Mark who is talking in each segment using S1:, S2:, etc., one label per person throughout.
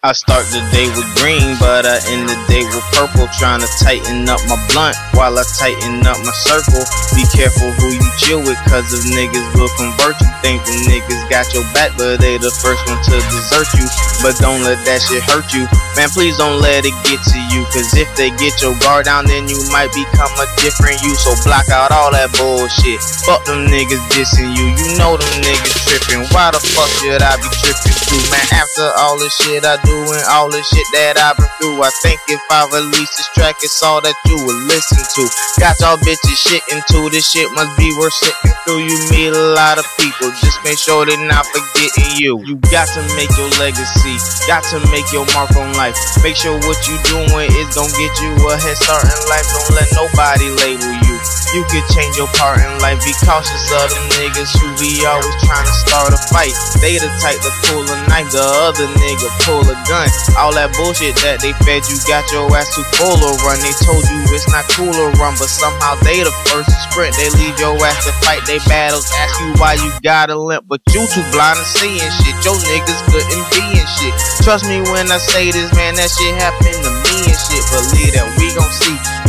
S1: I start the day with green, but I end the day with purple. Trying to tighten up my blunt while I tighten up my circle. Be careful who you chill with, cause if niggas will convert you. Think the niggas got your back, but they the first one to desert you. But don't let that shit hurt you. Man, please don't let it get to you, cause if they get your guard down, then you might become a different you. So block out all that bullshit. Fuck them niggas dissing you. You know them niggas tripping. Why the fuck should I be tripping too, man? After all this shit I do doing all the shit that I've been through. I think if I release this track, it's all that you will listen to. Got y'all bitches shitting too. This shit must be worth sitting through. You meet a lot of people. Just make sure they're not forgetting you. You got to make your legacy. Got to make your mark on life. Make sure what you doing is gonna get you a head start in life. Don't let nobody label you. You could change your part in life. Be cautious of them niggas who be always trying to start a fight. They the type to pull a knife. The other nigga pull a gun. All that bullshit that they fed you got your ass too full of run. They told you it's not cool to run, but somehow they the first to sprint. They leave your ass to fight they battles. Ask you why you got a limp, but you too blind to seeing shit. Your niggas couldn't be in shit. Trust me when I say this, man, that shit happened to me and shit. But believe that.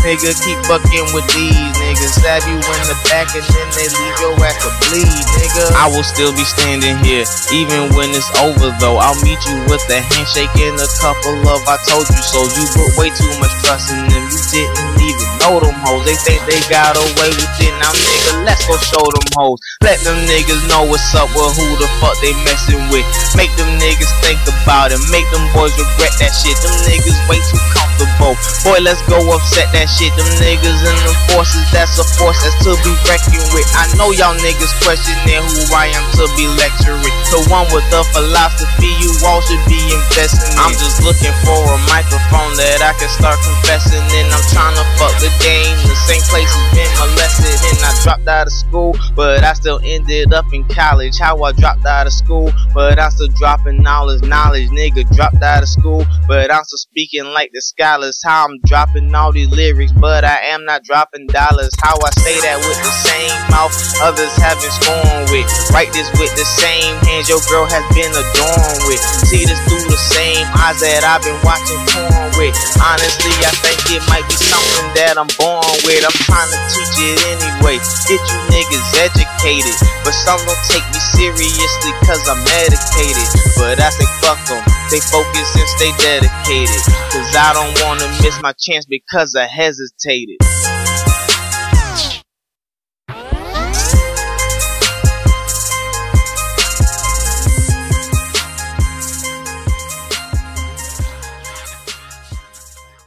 S1: Nigga, keep bucking with these niggas. Stab you in the back and then they leave your ass to bleed, nigga. I will still be standing here, even when it's over though. I'll meet you with a handshake and a couple of I told you so. You put way too much trust in them. You didn't even know them hoes. They think they got away with it. Now, nigga, let's go show them hoes. Let them niggas know what's up with who the fuck they messing with. Make them niggas think about it. Make them boys regret that shit. Them niggas way too comfortable. Boy, let's go upset that shit. Them niggas and the forces, that's a force that's to be reckoned with. I know y'all niggas questioning who I am to be lecturing. The one with the philosophy you all should be investing in. I'm just looking for a microphone that I can start confessing in. I'm trying to fuck the game. The same place has been molested and I dropped out of school, but I still ended up in college. How I dropped out of school, but I'm still dropping knowledge. Knowledge, nigga, dropped out of school, but I'm still speaking like the scholars. How I'm dropping all these lyrics, but I am not dropping dollars. How I say that with the same mouth others have been scorned with. Write this with the same hands your girl has been adorned with. See this through the same eyes that I've been watching porn with. Honestly, I think it might be something that I'm born with. I'm trying to teach it anyway. Get you niggas educated. But some don't take me seriously cause I'm medicated. But I say fuck them. Stay focused and stay dedicated. Cause I don't wanna miss my chance because I hesitated.